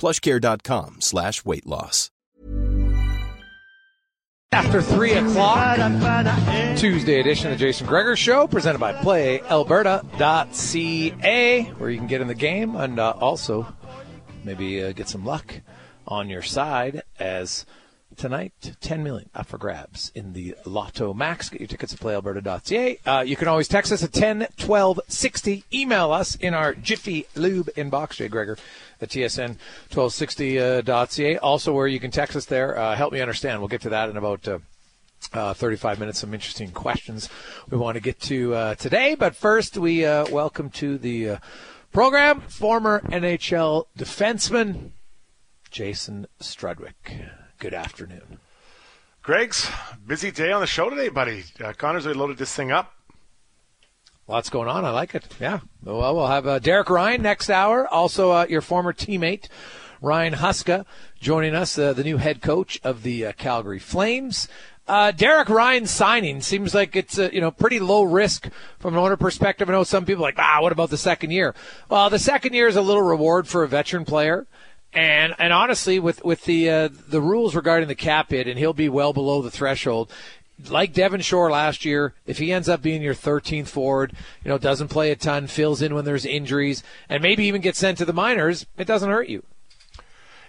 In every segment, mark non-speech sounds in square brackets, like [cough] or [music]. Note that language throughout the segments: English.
plushcare.com slash weight loss. After 3 o'clock, Tuesday edition of the Jason Gregor Show, presented by PlayAlberta.ca, where you can get in the game and uh, also maybe uh, get some luck on your side as tonight 10 million up for grabs in the Lotto Max. Get your tickets at PlayAlberta.ca. Uh, you can always text us at 10 12 60. Email us in our Jiffy Lube inbox, Jay Gregor at tsn1260.ca. Also, where you can text us there. Uh, help me understand. We'll get to that in about. Uh, uh, 35 minutes, some interesting questions we want to get to uh, today. But first, we uh, welcome to the uh, program former NHL defenseman Jason Strudwick. Good afternoon. Greg's busy day on the show today, buddy. Uh, Connor's already loaded this thing up. Lots going on. I like it. Yeah. Well, we'll have uh, Derek Ryan next hour. Also, uh, your former teammate, Ryan Huska, joining us, uh, the new head coach of the uh, Calgary Flames. Uh, Derek Ryan signing seems like it's a, you know pretty low risk from an owner perspective. I know some people are like, ah, what about the second year? Well, the second year is a little reward for a veteran player. And and honestly, with with the uh, the rules regarding the cap hit, and he'll be well below the threshold. Like Devin Shore last year, if he ends up being your 13th forward, you know, doesn't play a ton, fills in when there's injuries, and maybe even gets sent to the minors, it doesn't hurt you.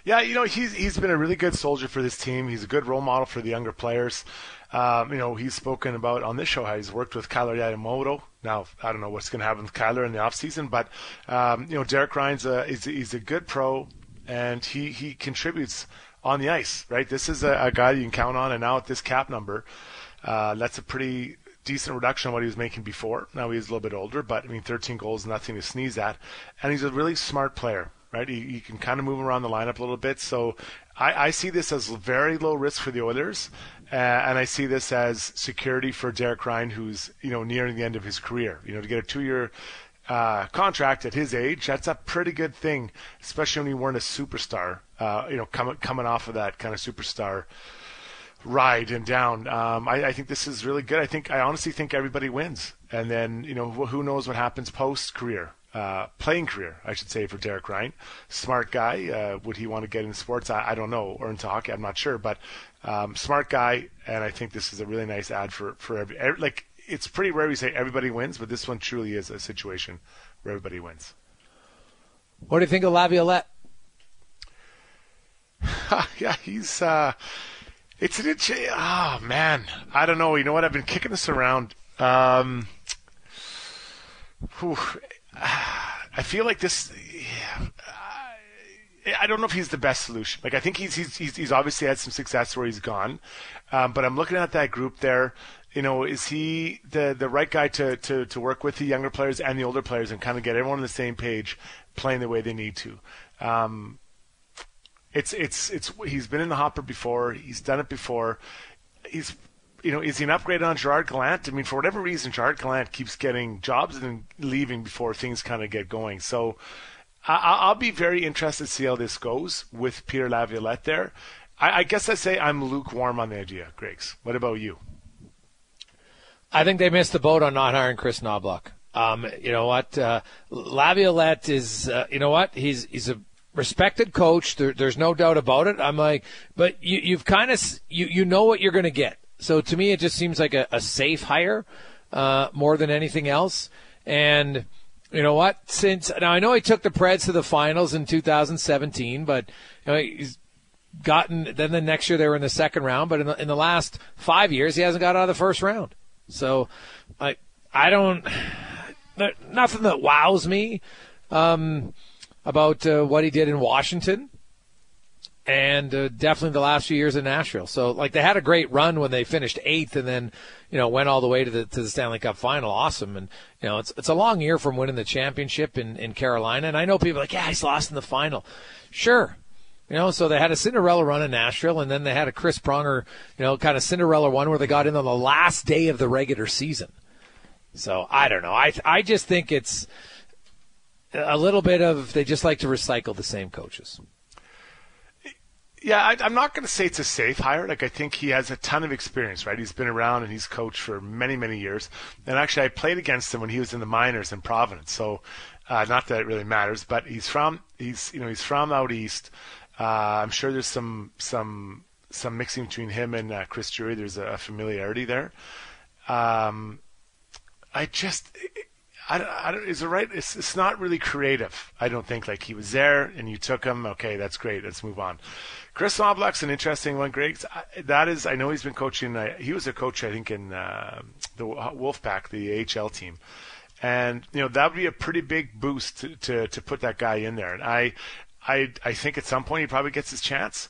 Yeah, you know, he's he's been a really good soldier for this team. He's a good role model for the younger players. Um, you know, he's spoken about on this show how he's worked with Kailer Yamamoto. Now, I don't know what's going to happen with Kailer in the offseason, but, um, you know, Derek Ryan's a, he's, he's a good pro, and he, he contributes on the ice, right? This is a, a guy you can count on, and now at this cap number, uh, that's a pretty decent reduction on what he was making before. Now he's a little bit older, but I mean, 13 goals, nothing to sneeze at. And he's a really smart player, right? He, can kind of move around the lineup a little bit. So I, I see this as very low risk for the Oilers. Uh, and I see this as security for Derek Ryan, who's you know nearing the end of his career. You know, to get a two-year uh, contract at his age, that's a pretty good thing, especially when you weren't a superstar. Uh, you know, coming coming off of that kind of superstar ride and down. Um, I, I, think this is really good. I think I honestly think everybody wins, and then you know who knows what happens post career. Uh, playing career, I should say, for Derek Ryan. Smart guy. Uh, would he want to get into sports? I, I, don't know, or into hockey. I'm not sure, but um, smart guy, and I think this is a really nice ad for for every, every like it's pretty rare we say everybody wins, but this one truly is a situation where everybody wins. What do you think of Laviolette? [laughs] yeah, he's. Uh, it's an itch. Oh man, I don't know. You know what? I've been kicking this around. Um, whew, [sighs] I feel like this. I don't know if he's the best solution. Like I think he's he's he's, he's obviously had some success where he's gone, um, but I'm looking at that group there. You know, is he the the right guy to, to to work with the younger players and the older players and kind of get everyone on the same page, playing the way they need to? Um, it's it's it's he's been in the hopper before. He's done it before. He's you know, is he an upgrade on Gerard Gallant? I mean, for whatever reason, Gerard Gallant keeps getting jobs and leaving before things kind of get going. So I, will be very interested to see how this goes with Peter Laviolette there. I, I guess I say I'm lukewarm on the idea, Griggs. What about you? I think they missed the boat on not hiring Kris Knoblauch. Um, you know what? Uh, Laviolette is, uh, you know what? He's he's a respected coach. There, there's no doubt about it. I'm like, but you, you've kind of you you know what you're going to get. So to me, it just seems like a, a safe hire uh, more than anything else. And you know what? Since now I know he took the Preds to the finals in 2017, but you know, he's gotten. Then the next year they were in the second round, but in the, in the last five years he hasn't got out of the first round. So I I don't nothing that wows me um, about uh, what he did in Washington and uh, definitely the last few years in Nashville. So like they had a great run when they finished eighth, and then you know went all the way to the to the Stanley Cup final. Awesome, and you know it's it's a long year from winning the championship in in Carolina. And I know people like, yeah, he's lost in the final. Sure. You know, so they had a Cinderella run in Nashville, and then they had a Chris Pronger, you know, kind of Cinderella one where they got in on the last day of the regular season. So I don't know. I I just think it's a little bit of they just like to recycle the same coaches. Yeah, I, am not going to say it's a safe hire. Like I think he has a ton of experience, right? He's been around and he's coached for many, many years. And actually, I played against him when he was in the minors in Providence. So, uh, not that it really matters, but he's from he's you know he's from out east. Uh, I'm sure there's some some some mixing between him and uh, Chris Drury. There's a, familiarity there. Um, I just I, I, is it right? It's, it's not really creative. I don't think. Like he was there and you took him. Okay, that's great. Let's move on. Kris Knoblauch's an interesting one, Greg. That is, I know he's been coaching. Uh, he was a coach, I think, in uh, the Wolfpack, the AHL team, and you know that would be a pretty big boost to, to, to put that guy in there. And I, I, I think at some point he probably gets his chance,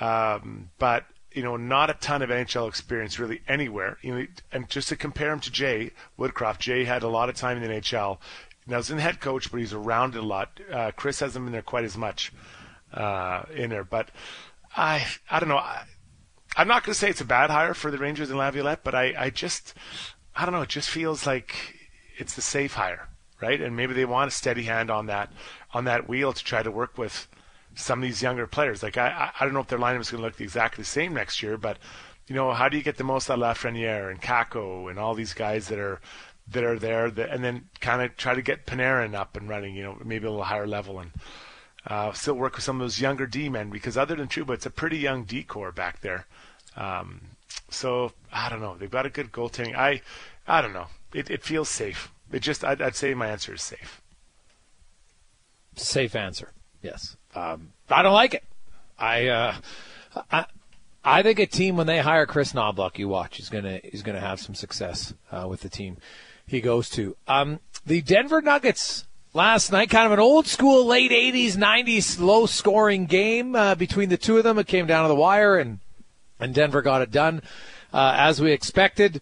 um, but you know, not a ton of NHL experience really anywhere. You know, and just to compare him to Jay Woodcroft, Jay had a lot of time in the NHL. Now he's in head coach, but he's around it a lot. Uh, Kris hasn't been there quite as much uh, in there. But I I don't know. I, I'm not going to say it's a bad hire for the Rangers and Laviolette, but I, I just I don't know. It just feels like it's the safe hire, right? And maybe they want a steady hand on that on that wheel to try to work with some of these younger players. Like I I don't know if their lineup is going to look exactly the same next year, but you know how do you get the most out of Lafreniere and Kakko and all these guys that are that are there, that, and then kind of try to get Panarin up and running, you know, maybe a little higher level and uh, still work with some of those younger D men because other than Trouba, it's a pretty young D core back there. Um, so I don't know. They've got a good goaltending. I I don't know. It it feels safe. It just I'd, I'd say my answer is safe. Safe answer. Yes. Um, I don't like it. I uh, I I think a team when they hire Kris Knoblauch, you watch, he's gonna he's gonna have some success uh, with the team he goes to. Um, the Denver Nuggets last night. Kind of an old school late 80s, 90s low scoring game uh, between the two of them. It came down to the wire, and, and Denver got it done uh, as we expected.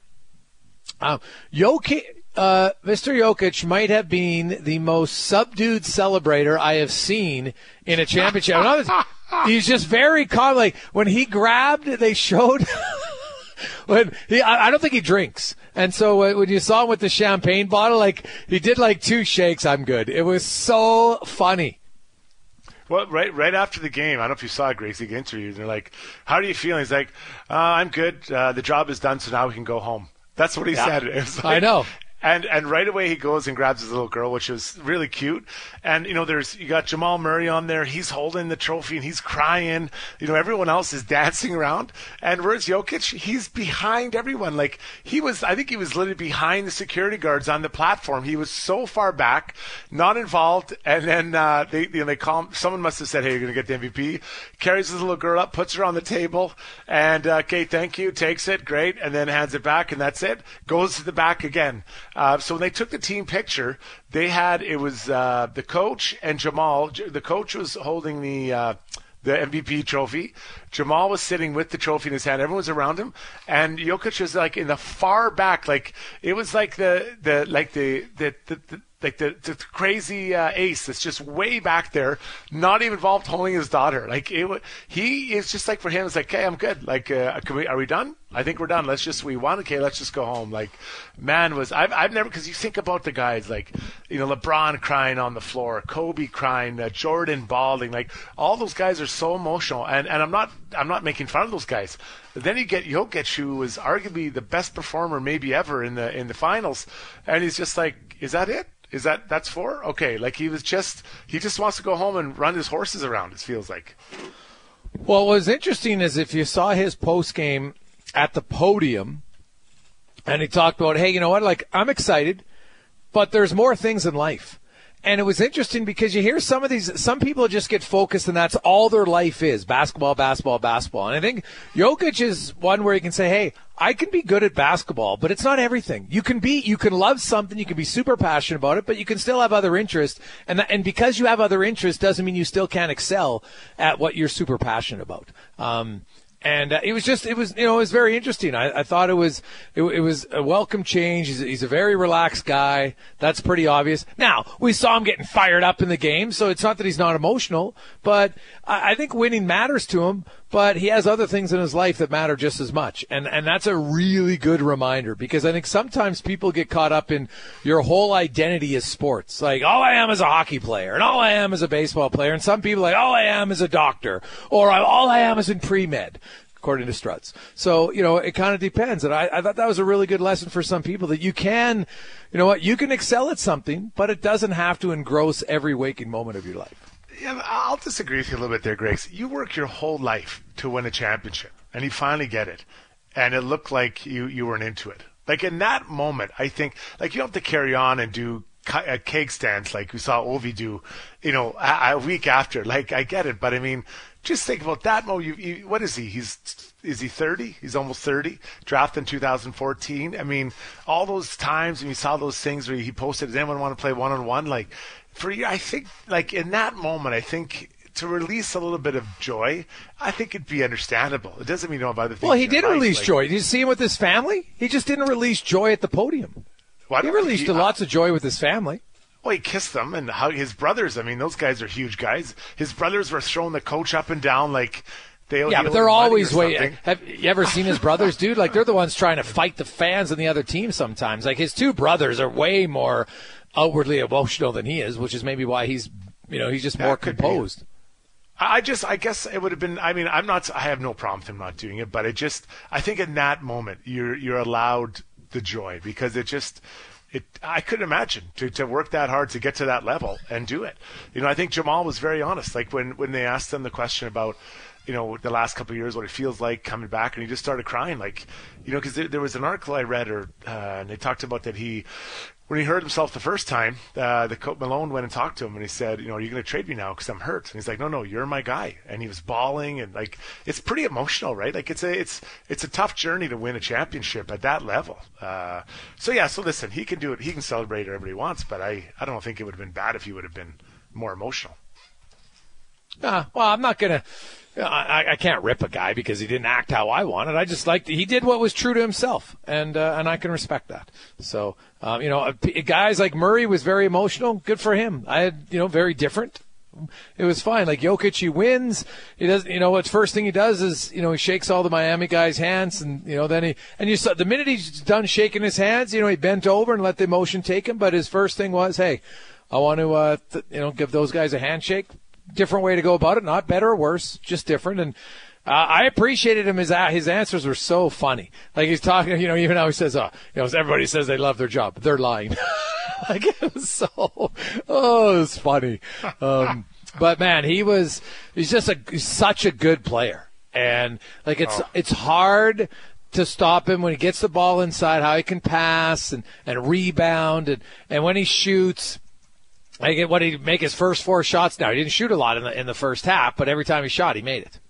Uh, Jokic, uh, Mr. Jokic might have been the most subdued celebrator I have seen in a championship. [laughs] He's just very calm. Like when he grabbed, they showed. [laughs] when he, I, I don't think he drinks. And so uh, when you saw him with the champagne bottle, like he did like two shakes, I'm good. It was so funny. Well, right, right after the game, I don't know if you saw Gracie get interviewed. They're like, "How do you feel?" he's like, uh, "I'm good. Uh, the job is done, so now we can go home." That's what he yeah. said. [laughs] Like, I know. And and right away he goes and grabs his little girl, which was really cute. And you know, there's you got Jamal Murray on there. He's holding the trophy and he's crying. You know, everyone else is [laughs] dancing around. And where's Jokic? He's behind everyone. Like he was, I think he was literally behind the security guards on the platform. He was so far back, not involved. And then uh, they you know, they call him, someone must have said, "Hey, you're gonna get the MVP." Carries his little girl up, puts her on the table, and uh, okay, thank you. Takes it, great, and then hands it back, and that's it. Goes to the back again. Uh, so when they took the team picture, they had it was uh, the coach and Jamal. The coach was holding the. Uh, the MVP trophy. Jamal was sitting with the trophy in his hand. Everyone was around him, and Jokic was like in the far back, like it was like the the like the the, the, the like the, the crazy uh, ace that's just way back there, not even involved holding his daughter. Like it, he is just like for him, it's like, okay, I'm good. Like, uh, we, are we done? I think we're done. Let's just we won. Okay, let's just go home. Like, man, was I've I've never because you think about the guys like, you know, LeBron crying on the floor, Kobe crying, uh, Jordan balding. Like all those guys are so emotional, and and I'm not I'm not making fun of those guys. But then you get Jokic, who was arguably the best performer maybe ever in the in the finals, and he's just like, is that it? Is that that's four? Okay, like he was just he just wants to go home and run his horses around. It feels like. Well, what was interesting is if you saw his post game at the podium, and he talked about, hey, you know what? Like I'm excited, but there's more things in life. And it was interesting because you hear some of these, some people just get focused and that's all their life is basketball, basketball, basketball. And I think Jokic is one where you can say, hey, I can be good at basketball, but it's not everything. You can be, you can love something, you can be super passionate about it, but you can still have other interests. And, that, and because you have other interests doesn't mean you still can't excel at what you're super passionate about. Um, and uh, it was just it was you know it was very interesting. I, I thought it was it, it, was a welcome change. He's, he's a very relaxed guy. That's pretty obvious. Now we saw him getting fired up in the game, so it's not that he's not emotional, but I, I think winning matters to him. But he has other things in his life that matter just as much, and and that's a really good reminder because I think sometimes people get caught up in your whole identity is sports. Like all I am is a hockey player, and all I am is a baseball player, and some people like all I am is a doctor, or all I am is in pre med according to Struds. So, you know, it kind of depends. And I, I thought that was a really good lesson for some people that you can, you know what, you can excel at something, but it doesn't have to engross every waking moment of your life. Yeah, I'll disagree with you a little bit there, Grace. You work your whole life to win a championship, and you finally get it. And it looked like you, you weren't into it. Like in that moment, I think, like you have to carry on and do a cake stands like we saw Ovi do, you know, a, a, week after. Like I get it, but I mean, just think about that. moment. you, you, what is he? He's is he 30? He's almost 30. Drafted in 2014. I mean, all those times when you saw those things where he posted, "Does anyone want to play one on one?" Like for you, I think like in that moment, I think to release a little bit of joy, I think it'd be understandable. It doesn't mean you don't have other things. Well, he did life, release like, joy. Did you see him with his family? He just didn't release joy at the podium. He released he, uh, lots of joy with his family. Well, he kissed them and how his brothers. I mean, those guys are huge guys. His brothers were throwing the coach up and down like they. Yeah, but they're always waiting. Have you ever seen his brothers, dude? Like they're the ones trying to fight the fans and the other team. Sometimes, like his two brothers are way more outwardly emotional than he is, which is maybe why he's, you know, he's just that more composed. Be. I just, I guess it would have been. I mean, I'm not. I have no problem with him not doing it, but it just. I think in that moment, you're you're allowed the joy because it just it I couldn't imagine to, to work that hard to get to that level and do it. You know, I think Jamal was very honest. Like when when they asked him the question about you know the last couple of years what it feels like coming back and he just started crying like you know because there, there, was an article i read or uh, and they talked about that he when he hurt himself the first time, uh, the coach Malone went and talked to him and he said, you know, are you going to trade me now because I'm hurt? And he's like, no, no, you're my guy. And he was bawling and like, it's pretty emotional, right? Like it's a, it's, it's a tough journey to win a championship at that level. Uh, so yeah, so listen, he can do it. He can celebrate whatever he wants, but I, I don't think it would have been bad if he would have been more emotional. Uh, well, I'm not to I, I, can't rip a guy because he didn't act how I wanted. I just liked he did what was true to himself, and uh, and I can respect that. So um, you know, guys like Murray was very emotional. Good for him. I had you know very different. It was fine. Like Jokic, he wins. He does. You know, what first thing he does is you know he shakes all the Miami guys' hands, and you know then he and you saw the minute he's done shaking his hands, you know he bent over and let the emotion take him. But his first thing was, hey, I want to uh, th- you know give those guys a handshake different way to go about it. Not better or worse, just different. And uh, I appreciated him. His his answers were so funny. Like he's talking, you know, even how he says, "Oh, you know, everybody says they love their job, they're lying." [laughs] like it was so, oh, it was funny. Um, but man, he was he's just a he's such a good player, and like it's oh. it's hard to stop him when he gets the ball inside, how he can pass and, and rebound and, and when he shoots I get what he make his first four shots now. He didn't shoot a lot in the in the first half, but every time he shot, he made it.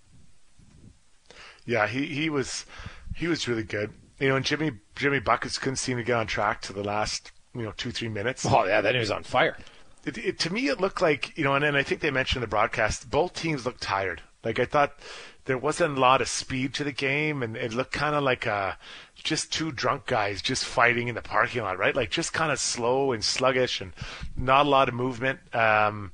Yeah, he, he was he was really good. You know, and Jimmy Jimmy Buckets couldn't seem to get on track to the last you know two three minutes. Oh yeah, then he was on fire. It, it, to me, it looked like you know, and then I think they mentioned in the broadcast both teams looked tired. Like I thought there wasn't a lot of speed to the game, and it looked kind of like a just two drunk guys just fighting in the parking lot, right? Like just kind of slow and sluggish, and not a lot of movement. Um,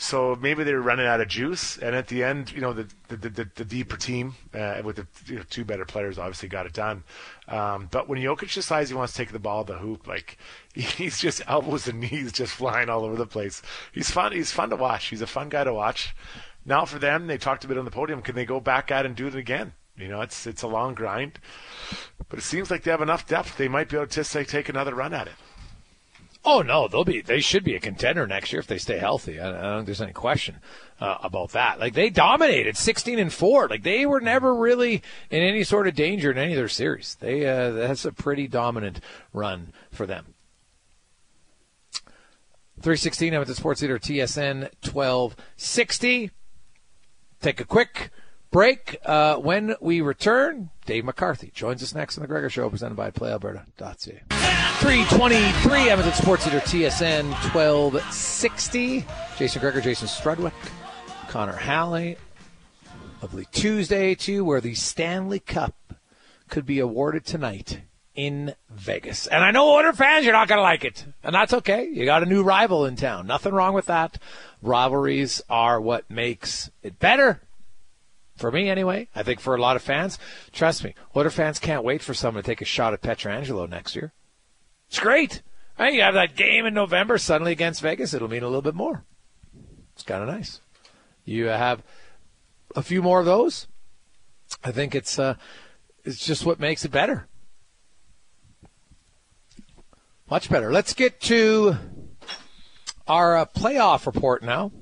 so maybe they were running out of juice, and at the end, you know, the the, the, the deeper team uh, with the you know, two better players obviously got it done. Um, but when Jokic decides he wants to take the ball to the hoop, like [laughs] he's just elbows and knees just flying all over the place. He's fun. He's fun to watch. He's a fun guy to watch. Now for them, they talked a bit on the podium. Can they go back at and do it again? You know, it's it's a long grind, but it seems like they have enough depth. They might be able to say, take another run at it. Oh no, they'll be. They should be a contender next year if they stay healthy. I, I don't think there's any question uh, about that. Like they dominated, 16 and four. Like they were never really in any sort of danger in any of their series. They uh, that's a pretty dominant run for them. 316 I'm at the Sports Leader TSN 1260. Take a quick break. Uh, when we return, Dave McCarthy joins us next on the Gregor Show, presented by PlayAlberta.ca. 323 Edmonton Sports Leader TSN 1260. Jason Gregor, Jason Strudwick, Connor Halley. Lovely Tuesday, too, where the Stanley Cup could be awarded tonight in Vegas. And I know Oiler fans, you're not going to like it. And that's okay. You got a new rival in town. Nothing wrong with that. Rivalries are what makes it better. For me, anyway. I think for a lot of fans. Trust me, Oiler fans can't wait for someone to take a shot at Pietrangelo next year. It's great. Right, you have that game in November suddenly against Vegas. It'll mean a little bit more. It's kind of nice. You have a few more of those. I think it's uh, it's just what makes it better. Much better. Let's get to our uh, playoff report now.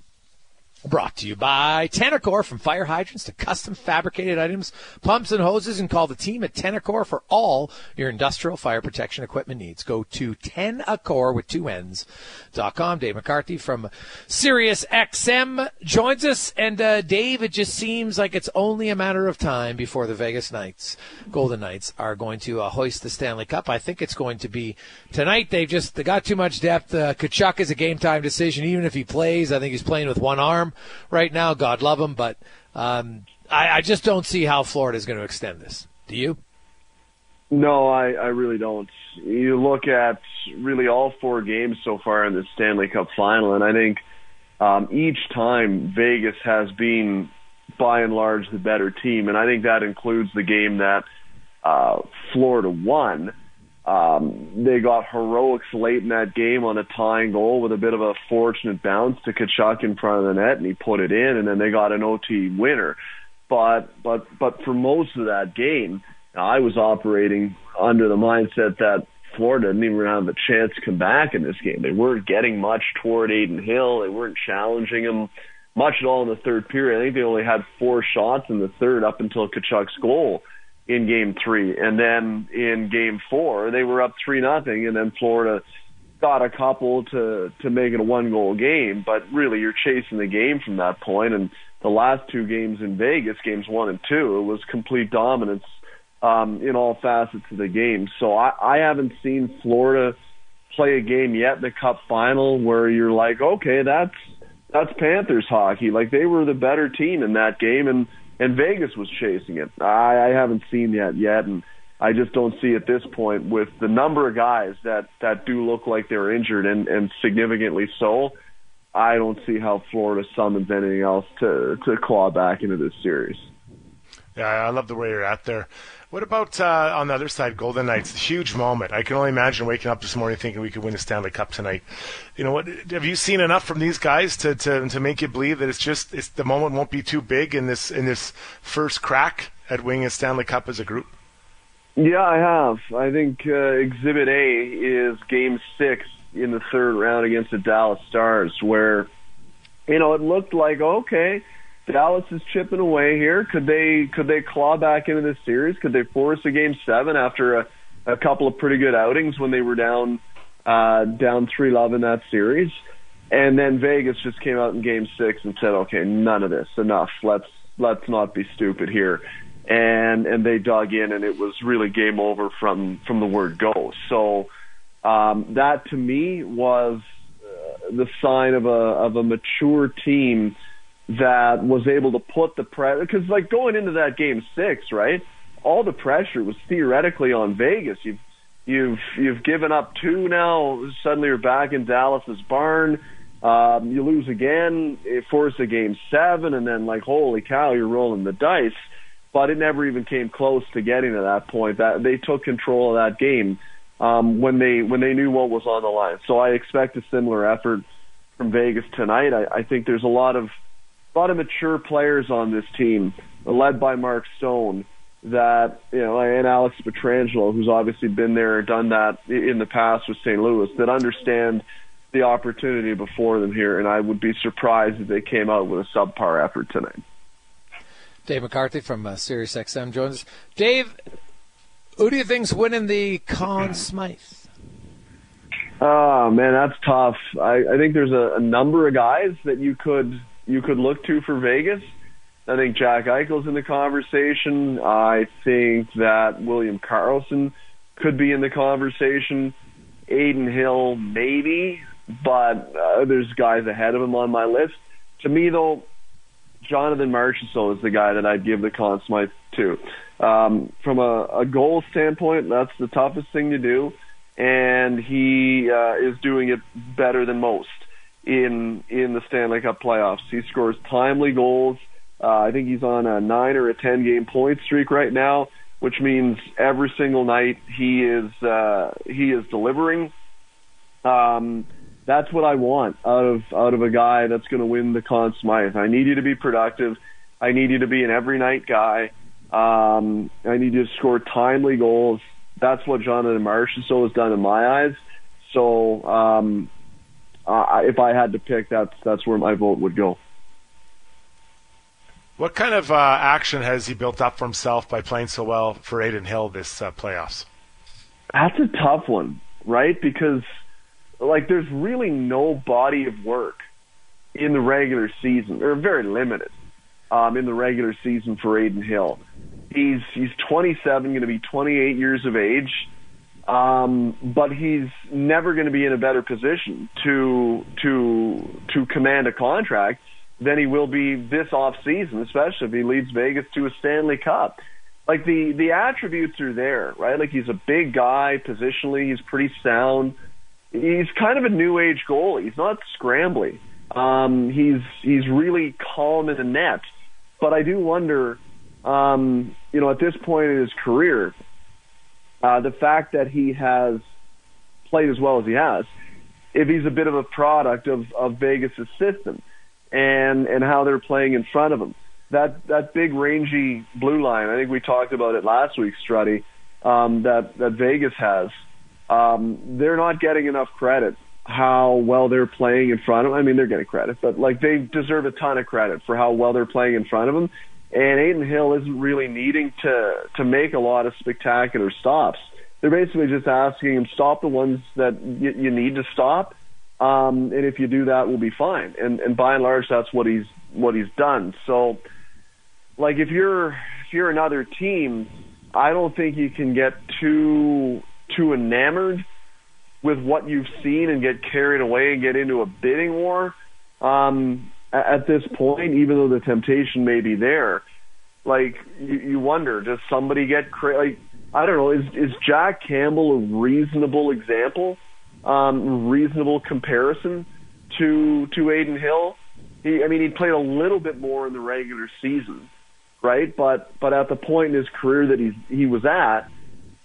Brought to you by Tenacor from fire hydrants to custom fabricated items, pumps and hoses, and call the team at Tenacor for all your industrial fire protection equipment needs. Go to Tenacor with two N's dot com. Dave McCarthy from Sirius XM joins us, and uh, Dave, it just seems like it's only a matter of time before the Vegas Knights, Golden Knights, are going to uh, hoist the Stanley Cup. I think it's going to be tonight. They've just they got too much depth. Uh, Tkachuk is a game time decision, even if he plays. I think he's playing with one arm right now. God love him, but um, I, I just don't see how Florida is going to extend this. Do you? No, I, I really don't. You look at really all four games so far in the Stanley Cup final, and I think um, each time Vegas has been by and large the better team, and I think that includes the game that uh, Florida won. Um, they got heroics late in that game on a tying goal with a bit of a fortunate bounce to Tkachuk in front of the net, and he put it in, and then they got an OT winner. But but but for most of that game, I was operating under the mindset that Florida didn't even have a chance to come back in this game. They weren't getting much toward Adin Hill. They weren't challenging him much at all in the third period. I think they only had four shots in the third up until Tkachuk's goal in game three. And then in game four, they were up three nothing, and then Florida got a couple to to make it a one goal game. But really, you're chasing the game from that point. And the last two games in Vegas, games one and two, it was complete dominance um, in all facets of the game. So I, I haven't seen Florida play a game yet in the Cup final where you're like, okay, that's that's Panthers hockey. Like they were the better team in that game, and and Vegas was chasing it. I, I haven't seen that yet, and I just don't see at this point with the number of guys that that do look like they're injured and and significantly so. I don't see how Florida summons anything else to to claw back into this series. Yeah, I love the way you're at there. What about uh, on the other side, Golden Knights? Huge moment. I can only imagine waking up this morning thinking we could win the Stanley Cup tonight. You know what? Have you seen enough from these guys to, to, to make you believe that it's just it's, the moment won't be too big in this in this first crack at winning a Stanley Cup as a group? Yeah, I have. I think uh, Exhibit A is Game Six in the third round against the Dallas Stars, where you know it looked like okay Dallas is chipping away here. Could they could they claw back into this series? Could they force a game seven after a, a couple of pretty good outings when they were down uh, down three love in that series? And then Vegas just came out in game six and said, Okay, none of this, enough. Let's let's not be stupid here. and and they dug in, and it was really game over from from the word go. So um, that to me was uh, the sign of a of a mature team that was able to put the pressure because like going into that game six, right? All the pressure was theoretically on Vegas. You've you've you've given up two now. Suddenly you're back in Dallas's barn. Um, you lose again, it forced a game seven, and then like holy cow, you're rolling the dice. But it never even came close to getting to that point. That they took control of that game um, when they when they knew what was on the line. So I expect a similar effort from Vegas tonight. I, I think there's a lot of a lot of mature players on this team, led by Mark Stone, that you know, and Alex Pietrangelo, who's obviously been there, done that in the past with St. Louis, that understand the opportunity before them here, and I would be surprised if they came out with a subpar effort tonight. Dave McCarthy from uh, SiriusXM joins us. Dave, who do you think's winning the Conn Smythe? Oh man, that's tough. I, I think there's a, a number of guys that you could you could look to for Vegas. I think Jack Eichel's in the conversation. I think that William Karlsson could be in the conversation. Adin Hill, maybe, but uh, there's guys ahead of him on my list. To me, though, Jonathan Marchessault is the guy that I'd give the Conn Smythe to. Um, from a, a goal standpoint, that's the toughest thing to do, and he uh, is doing it better than most in in the Stanley Cup playoffs. He scores timely goals. Uh, I think he's on a nine or a ten game point streak right now, which means every single night he is uh, he is delivering. Um, that's what I want out of out of a guy that's going to win the Conn Smythe. I need you to be productive. I need you to be an every night guy. Um, I need you to score timely goals. That's what Jonathan Marchessault has done in my eyes. So um, uh, if I had to pick, that's that's where my vote would go. What kind of uh, action has he built up for himself by playing so well for Adin Hill this uh, playoffs? That's a tough one, right? Because like there's really no body of work in the regular season, or very limited um, in the regular season for Adin Hill. He's he's 27, going to be 28 years of age, um, but he's never going to be in a better position to to to command a contract than he will be this off season, especially if he leads Vegas to a Stanley Cup. Like the the attributes are there, right? Like he's a big guy positionally, he's pretty sound. He's kind of a new age goalie. He's not scrambly. Um, he's he's really calm in the net. But I do wonder, um, you know, at this point in his career, uh, the fact that he has played as well as he has, if he's a bit of a product of, of Vegas' system and and how they're playing in front of him. That that big rangy blue line, I think we talked about it last week, Strutty, um, that that Vegas has. Um, they're not getting enough credit how well they're playing in front of them. I mean, they're getting credit, but like they deserve a ton of credit for how well they're playing in front of them. And Adin Hill isn't really needing to to make a lot of spectacular stops. They're basically just asking him stop the ones that y- you need to stop um, and if you do that, we'll be fine. And and by and large, that's what he's what he's done. So, like if you're if you're another team, I don't think you can get too too enamored with what you've seen and get carried away and get into a bidding war. Um, at this point, even though the temptation may be there, like you, you wonder, does somebody get cra- like I don't know, is is Jack Campbell a reasonable example? um, reasonable comparison to to Adin Hill. He, I mean, he played a little bit more in the regular season, right? But but at the point in his career that he he was at,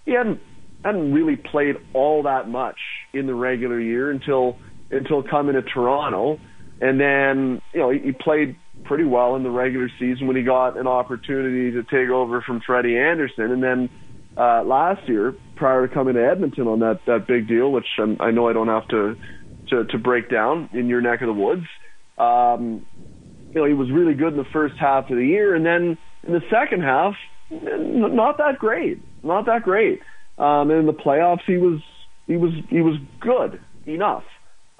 he hadn't hadn't really played all that much in the regular year until until coming to Toronto, and then you know he, he played pretty well in the regular season when he got an opportunity to take over from Freddie Andersen, and then uh, last year prior to coming to Edmonton on that that big deal, which I'm, I know I don't have to to, to break down in your neck of the woods. Um, you know, he was really good in the first half of the year, and then in the second half, not that great, not that great. Um, and in the playoffs, he was he was he was good enough.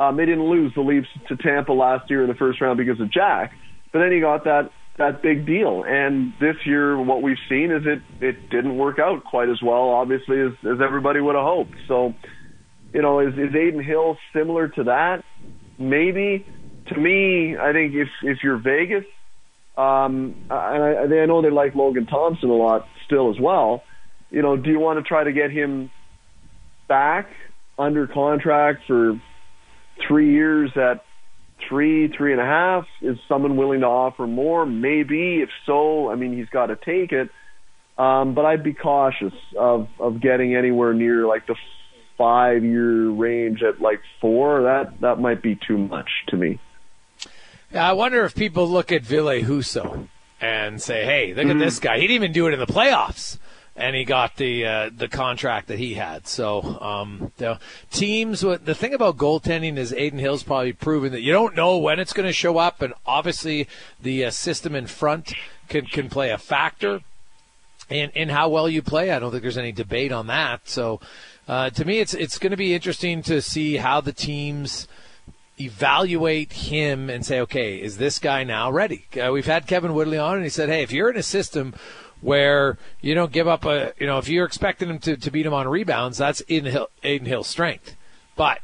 Um, they didn't lose the Leafs to Tampa last year in the first round because of Jack, but then he got that that big deal. And this year, what we've seen is it it didn't work out quite as well, obviously, as, as everybody would have hoped. So, you know, is, is Adin Hill similar to that? Maybe. To me, I think if if you're Vegas, um, and I, I know they like Logan Thompson a lot still as well. You know, do you want to try to get him back under contract for three years at three, three and a half? Is someone willing to offer more? Maybe. If so, I mean, he's got to take it. Um, but I'd be cautious of of getting anywhere near like the five year range at like four. That that might be too much to me. Yeah, I wonder if people look at Ville Husso and say, "Hey, look mm-hmm. at this guy. He didn't even do it in the playoffs." And he got the uh, the contract that he had. So um, the teams, the thing about goaltending is Adin Hill's probably proven that you don't know when it's going to show up, and obviously the uh, system in front can can play a factor in in how well you play. I don't think there's any debate on that. So uh, to me, it's it's going to be interesting to see how the teams evaluate him and say, okay, is this guy now ready? Uh, we've had Kevin Woodley on, and he said, hey, if you're in a system where you don't give up a, you know, if you're expecting him to, to beat him on rebounds, that's Adin Hill's strength. But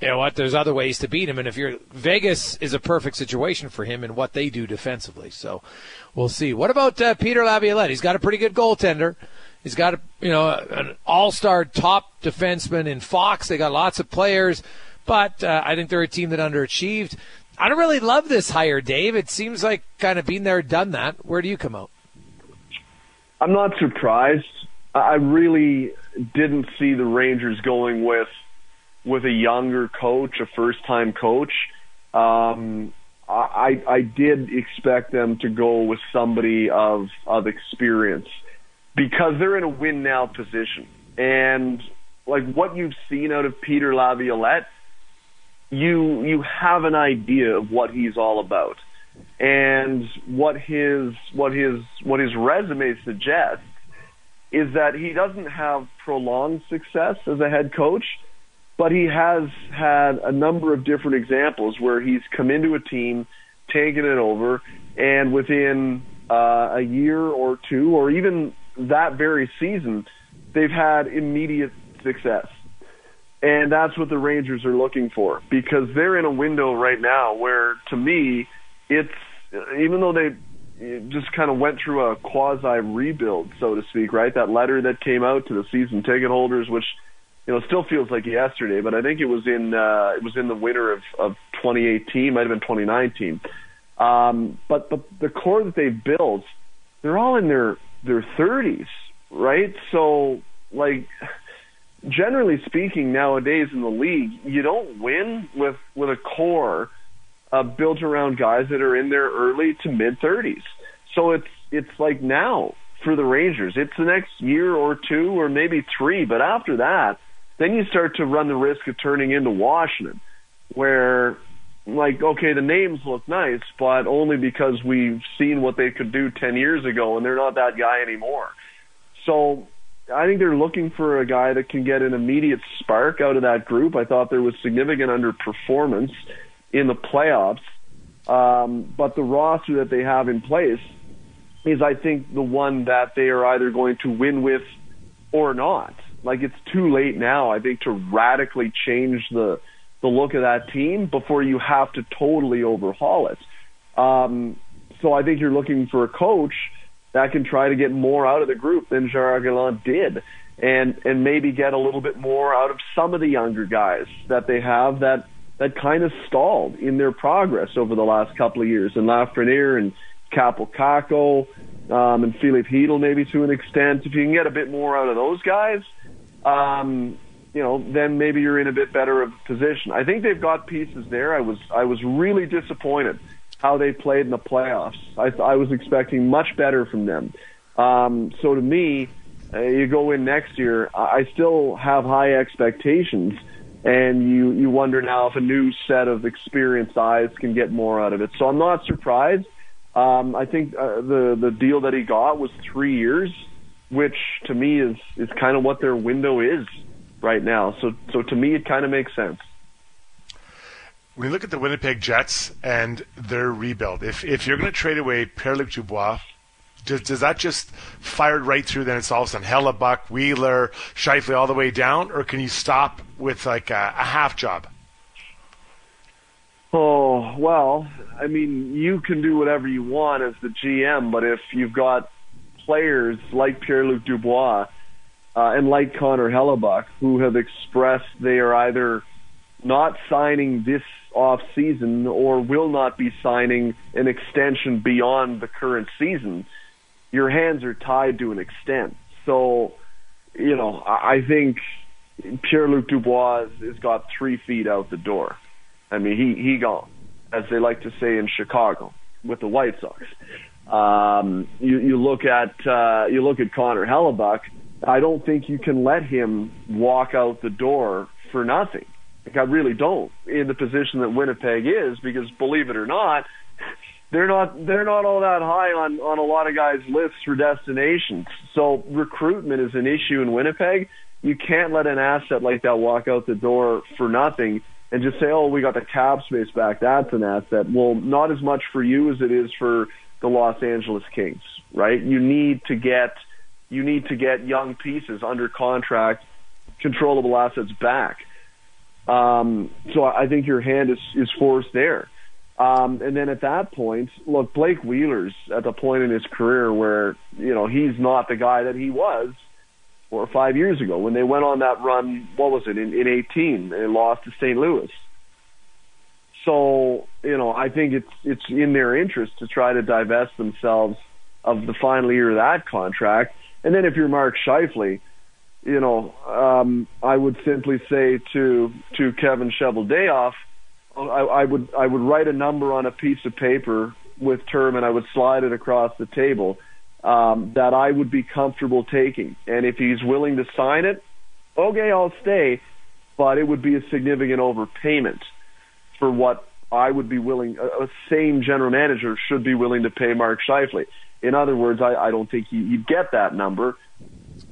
you know what? There's other ways to beat him, and if you're Vegas is a perfect situation for him and what they do defensively. So we'll see. What about uh, Peter Laviolette? He's got a pretty good goaltender. He's got a you know an all-star top defenseman in Fox. They got lots of players, but uh, I think they're a team that underachieved. I don't really love this hire, Dave. It seems like kind of been there, done that. Where do you come out? I'm not surprised. I really didn't see the Rangers going with with a younger coach, a first time coach. Um, I I did expect them to go with somebody of of experience because they're in a win now position. And like what you've seen out of Peter Laviolette, you you have an idea of what he's all about and what his what his what his resume suggests is that he doesn't have prolonged success as a head coach, but he has had a number of different examples where he's come into a team, taken it over, and within uh, a year or two, or even that very season, they've had immediate success. And that's what the Rangers are looking for because they're in a window right now where, to me, it's even though they just kind of went through a quasi rebuild, so to speak, right? That letter that came out to the season ticket holders, which you know still feels like yesterday, but I think it was in uh, it was in the winter of, of 2018, might have been 2019. Um, but the the core that they built, they're all in their their 30s, right? So like generally speaking, nowadays in the league, you don't win with with a core uh, built around guys that are in their early to mid 30s. So it's it's like now for the Rangers. It's the next year or two or maybe three, but after that, then you start to run the risk of turning into Washington, where like okay, the names look nice, but only because we've seen what they could do 10 years ago and they're not that guy anymore. So I think they're looking for a guy that can get an immediate spark out of that group. I thought there was significant underperformance in the playoffs. Um, but the roster that they have in place is, I think, the one that they are either going to win with or not. Like it's too late now, I think, to radically change the the look of that team before you have to totally overhaul it. Um, so I think you're looking for a coach that can try to get more out of the group than Gerard Gallant did, and and maybe get a little bit more out of some of the younger guys that they have that that kind of stalled in their progress over the last couple of years. And Lafreniere and Kaapo Kakko um, and Filip Chytil maybe to an extent. If you can get a bit more out of those guys, um, you know, then maybe you're in a bit better of position. I think they've got pieces there. I was I was really disappointed how they played in the playoffs. I, I was expecting much better from them. Um, so to me, uh, you go in next year, I still have high expectations and you you wonder now if a new set of experienced eyes can get more out of it. So I'm not surprised. Um, I think uh, the the deal that he got was three years, which to me is is kind of what their window is right now. So so to me, it kind of makes sense. when you look at the Winnipeg Jets and their rebuild, if if you're going to trade away Pierre-Luc Dubois, does, does that just fire right through? Then it's all of a sudden Hellebuyck, Wheeler, Scheifele all the way down, or can you stop with like a, a half job? Oh well, I mean, you can do whatever you want as the GM, but if you've got players like Pierre-Luc Dubois uh, and like Connor Hellebuyck who have expressed they are either not signing this off season or will not be signing an extension beyond the current season, your hands are tied to an extent. So, you know, I think Pierre Luc Dubois has got three feet out the door. I mean, he he gone, as they like to say in Chicago with the White Sox. Um, you you look at uh, you look at Connor Hellebuyck. I don't think you can let him walk out the door for nothing. Like I really don't in the position that Winnipeg is because believe it or not, they're not they're not all that high on on a lot of guys' lists for destinations. So recruitment is an issue in Winnipeg. You can't let an asset like that walk out the door for nothing and just say, "Oh, we got the cap space back. That's an asset." Well, not as much for you as it is for the Los Angeles Kings, right? You need to get you need to get young pieces under contract, controllable assets back. Um, so I think your hand is is forced there. Um, and then at that point, look, Blake Wheeler's at the point in his career where, you know, he's not the guy that he was four or five years ago when they went on that run, what was it, in, in 18 and lost to St. Louis. So, you know, I think it's, it's in their interest to try to divest themselves of the final year of that contract. And then if you're Mark Scheifele, you know, um, I would simply say to, to Kevin Cheveldayoff, I, I would I would write a number on a piece of paper with term and I would slide it across the table um, that I would be comfortable taking. And if he's willing to sign it, okay, I'll stay. But it would be a significant overpayment for what I would be willing. A, a same general manager should be willing to pay Mark Scheifele. In other words, I, I don't think he, he'd get that number.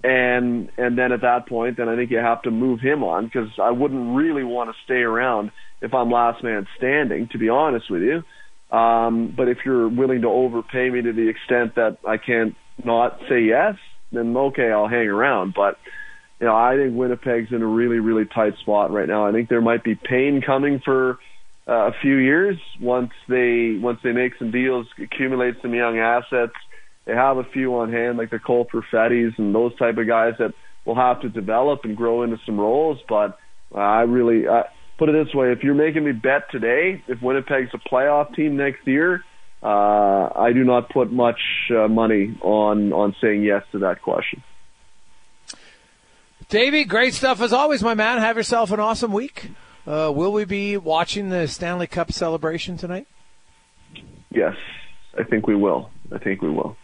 And and then at that point, then I think you have to move him on because I wouldn't really want to stay around if I'm last man standing, to be honest with you. Um, but if you're willing to overpay me to the extent that I can't not say yes, then okay, I'll hang around. But you know, I think Winnipeg's in a really, really tight spot right now. I think there might be pain coming for uh, a few years once they once they make some deals, accumulate some young assets. They have a few on hand, like the Cole Perfettis and those type of guys that will have to develop and grow into some roles. But I really, I, put it this way: if you're making me bet today, if Winnipeg's a playoff team next year, uh, I do not put much uh, money on on saying yes to that question. Davey, great stuff as always, my man. Have yourself an awesome week. Uh, will we be watching the Stanley Cup celebration tonight? Yes, I think we will. I think we will.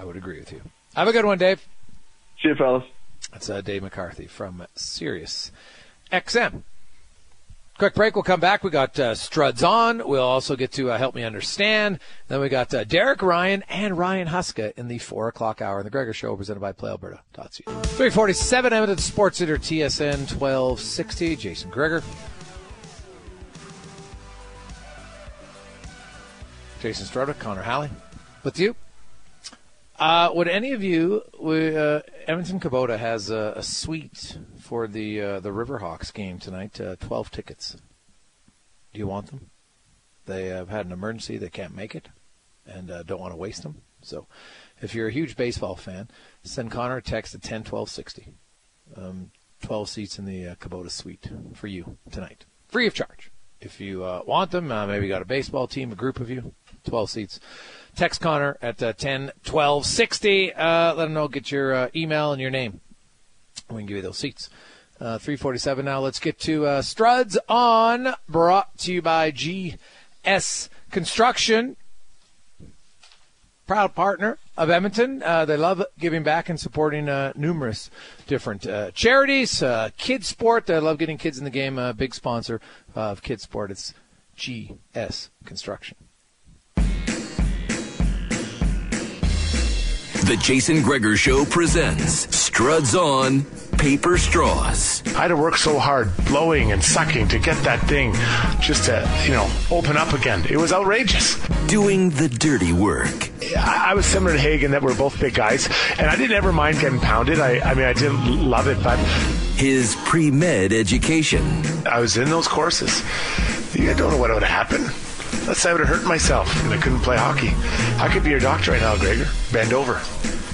I would agree with you. Have a good one, Dave. See you, fellas. That's uh, Dave McCarthy from Sirius XM. Quick break. We'll come back. We got uh, Struds on. We'll also get to uh, help me understand. Then we got uh, Derek Ryan and Ryan Huska in the four o'clock hour. In The Gregor Show presented by PlayAlberta.ca. 347 Edmonton Sports Center TSN 1260. Jason Gregor. Jason Strudwick, Connor Halley. With you. Uh, would any of you, uh, Edmonton Kubota has a, a, suite for the uh, the Riverhawks game tonight. Uh, Twelve tickets. Do you want them? They have had an emergency; they can't make it, and uh, don't want to waste them. So, if you're a huge baseball fan, send Connor a text at ten twelve sixty. Um, Twelve seats in the uh, Kubota suite for you tonight, free of charge. If you want them, maybe you got a baseball team, a group of you, twelve seats. Text Connor at uh, 10 12 60. Uh, let him know, get your uh, email and your name. We can give you those seats. Uh, 347 now. Let's get to uh, Struds on, brought to you by GS Construction. Proud partner of Edmonton. Uh, they love giving back and supporting uh, numerous different uh, charities. Uh, kids sport. They love getting kids in the game. big sponsor of kids sport. It's GS Construction. The Jason Gregor Show presents Struds on Paper Straws. I had to work so hard, blowing and sucking to get that thing just to, you know, open up again. It was outrageous. Doing the dirty work. I, I was similar to Hagen that we're both big guys, and I didn't ever mind getting pounded. I, I mean, I didn't love it, but His pre med education. I was in those courses. You don't know what would happen. Let's say I would have hurt myself and I couldn't play hockey. I could be your doctor right now, Gregor. Bend over,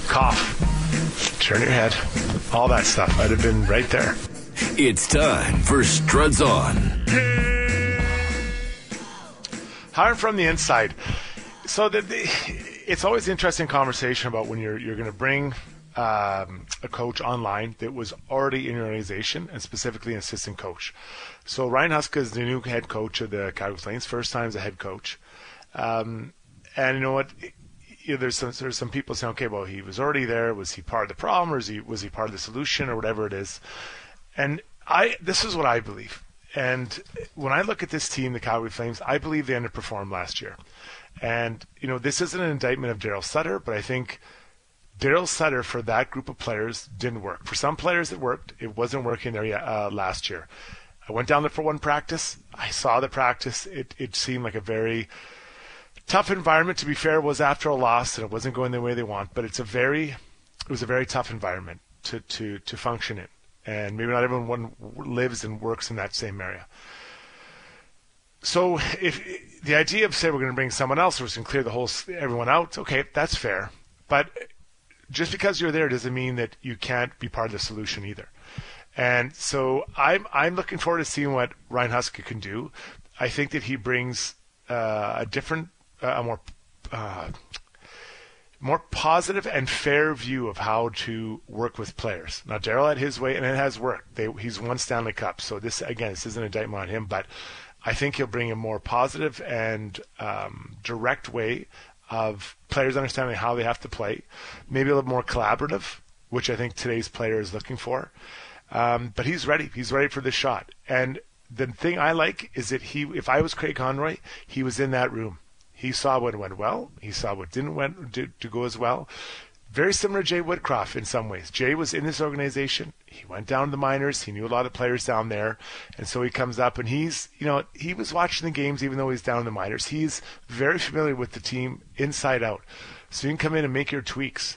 cough, turn your head, all that stuff. I'd have been right there. It's time for Struds on. Hiring from the inside. So the, the, it's always an interesting conversation about when you're you're going to bring um, a coach online that was already in your organization and specifically an assistant coach. So Ryan Huska is the new head coach of the Calgary Flames, first time as a head coach. Um, and you know what? You know, there's some there's some people saying, okay, well, he was already there. Was he part of the problem, or is he was he part of the solution, or whatever it is? And I this is what I believe. And when I look at this team, the Calgary Flames, I believe they underperformed last year. And you know, this isn't an indictment of Daryl Sutter, but I think Daryl Sutter for that group of players didn't work. For some players, it worked. It wasn't working there yet, uh, last year. I went down there for one practice. I saw the practice. It it seemed like a very tough environment. To be fair, was after a loss and it wasn't going the way they want. But it's a very it was a very tough environment to to to function in. And maybe not everyone lives and works in that same area. So if the idea of say we're going to bring someone else or we can clear the whole everyone out, okay, that's fair. But just because you're there doesn't mean that you can't be part of the solution either. And so I'm I'm looking forward to seeing what Ryan Huska can do. I think that he brings uh, a different, uh, a more uh, more positive and fair view of how to work with players. Now Daryl had his way, and it has worked. They, he's won Stanley Cup, so this again, this isn't a indictment on him, but I think he'll bring a more positive and um, direct way of players understanding how they have to play, maybe a little more collaborative, which I think today's player is looking for. Um, but he's ready. He's ready for this shot. And the thing I like is that he, if I was Craig Conroy, he was in that room. He saw what went well. He saw what didn't went to go as well. Very similar to Jay Woodcroft in some ways. Jay was in this organization. He went down to the minors. He knew a lot of players down there, and so he comes up and he's, you know, he was watching the games even though he's down in the minors. He's very familiar with the team inside out. So you can come in and make your tweaks.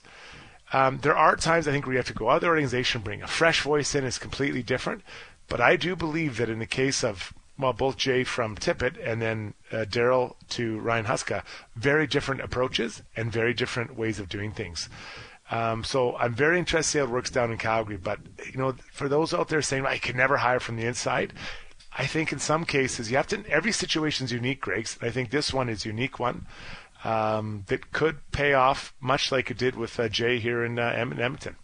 Um, there are times I think where you have to go out of the organization, bring a fresh voice in. It's completely different. But I do believe that in the case of well, both Jay from Tippett and then uh, Daryl to Ryan Huska, very different approaches and very different ways of doing things. Um, so I'm very interested to see how it works down in Calgary. But you know, for those out there saying I can never hire from the inside, I think in some cases you have to. Every situation is unique, Greg. I think this one is unique one um, that could pay off, much like it did with uh, Jay here in uh, Edmonton.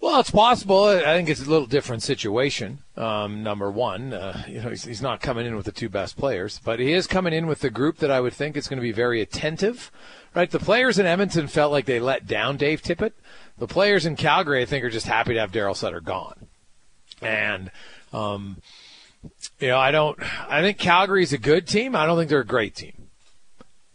Well, it's possible. I think it's a little different situation. Um, number one, uh, you know, he's, he's, not coming in with the two best players, but he is coming in with the group that I would think is going to be very attentive. Right, the players in Edmonton felt like they let down Dave Tippett. The players in Calgary, I think, are just happy to have Daryl Sutter gone. And um, you know, I don't. I think Calgary's a good team. I don't think they're a great team.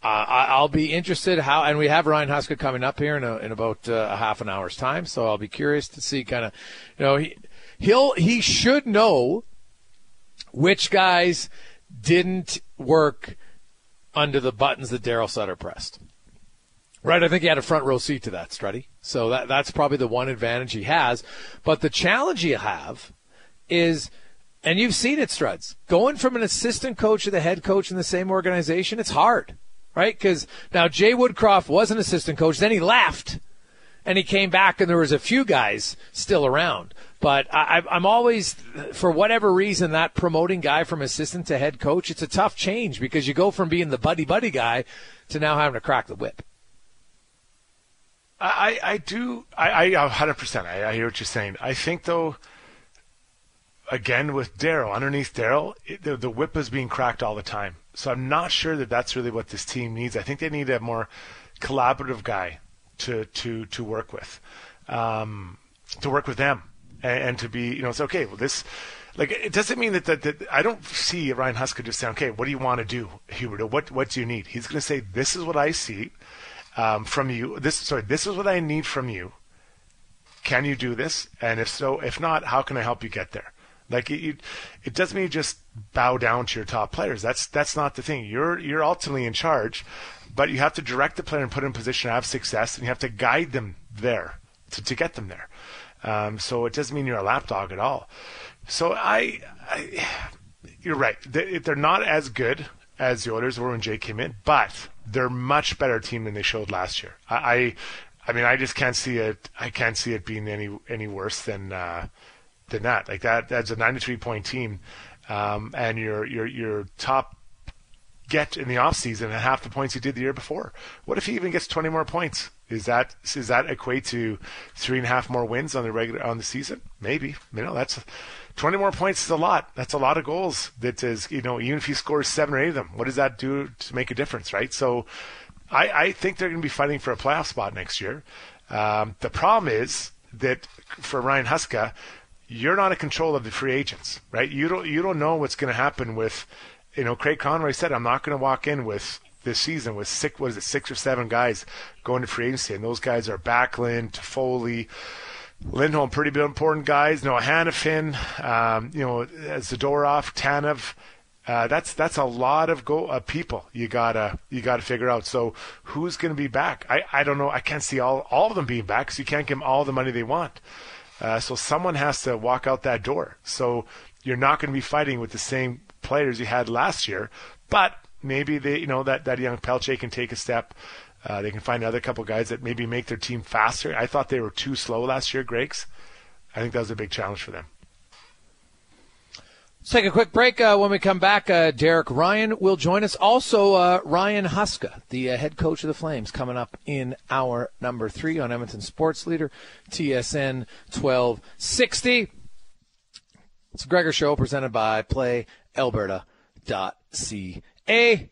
Uh, I'll be interested how, and we have Ryan Huska coming up here in, a, in about uh, a half an hour's time. So I'll be curious to see kind of, you know, he he'll he should know which guys didn't work under the buttons that Daryl Sutter pressed. Right, I think he had a front row seat to that, Struddy. So that that's probably the one advantage he has. But the challenge you have is and you've seen it, Struds. Going from an assistant coach to the head coach in the same organization, it's hard right? Because now Jay Woodcroft was an assistant coach, then he left, and he came back, and there was a few guys still around. But I, I'm always, for whatever reason, that promoting guy from assistant to head coach, it's a tough change because you go from being the buddy buddy guy to now having to crack the whip. I, I do I, I 100% I, I hear what you're saying. I think though again with Daryl underneath Daryl the, the whip is being cracked all the time so I'm not sure that that's really what this team needs. I think they need a more collaborative guy to to to work with, um, to work with them, and, and, to be you know it's okay. Well, this like it doesn't mean that, that, that I don't see Ryan Huska just saying, okay, what do you want to do, Hubert? What what do you need? He's going to say, this is what I see, um, from you. This sorry, this is what I need from you. Can you do this? And if so, if not, how can I help you get there? Like it, it doesn't mean just bow down to your top players. That's that's not the thing. You're you're ultimately in charge, but you have to direct the player and put in position to have success, and you have to guide them there to, to get them there. Um, so it doesn't mean you're a lapdog at all. So I, I you're right. They, they're not as good as the Oilers were when Jay came in, but they're much better team than they showed last year. I, I, I mean, I just can't see it. I can't see it being any any worse than uh, than that. Like that, that's a 93 point team, um, and your your your top get in the off season and half the points he did the year before. What if he even gets 20 more points? Is that does that equate to three and a half more wins on the regular on the season? Maybe. You know, that's 20 more points is a lot. That's a lot of goals. That is, you know, even if he scores seven or eight of them, what does that do to make a difference, right? So, I, I think they're going to be fighting for a playoff spot next year. Um, the problem is that for Ryan Huska, you're not in control of the free agents, right? You don't you don't know what's going to happen with, you know, Craig Conroy said, I'm not going to walk in with this season with six, what is it, six or seven guys going to free agency, and those guys are Backlund, Toffoli, Lindholm, pretty important guys. Noah Hanifin, um, you know, Zadorov, Tanev. Uh, that's that's a lot of go uh, people you gotta you gotta figure out. So who's going to be back? I, I don't know. I can't see all all of them being back because you can't give them all the money they want. Uh, so someone has to walk out that door. So you're not going to be fighting with the same players he had last year, but maybe they you know that that young Pelletier can take a step. Uh, they can find another couple guys that maybe make their team faster. I thought they were too slow last year, Greg's. I think that was a big challenge for them. Let's take a quick break. Uh, when we come back, uh, Derek Ryan will join us. Also, uh, Ryan Huska, the uh, head coach of the Flames, coming up in hour number three on Edmonton Sports Leader, TSN 1260. It's Gregor Show presented by PlayAlberta.ca.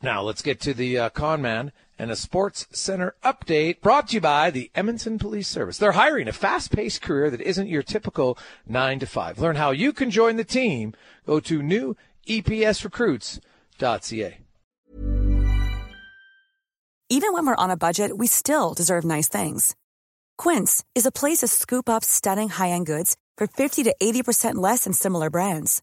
Now, let's get to the uh, con man and a Sports Center update brought to you by the Edmonton Police Service. They're hiring a fast paced career that isn't your typical 9 to 5. Learn how you can join the team. Go to newepsrecruits.ca. Even when we're on a budget, we still deserve nice things. Quince is a place to scoop up stunning high end goods for 50 to 80% less than similar brands.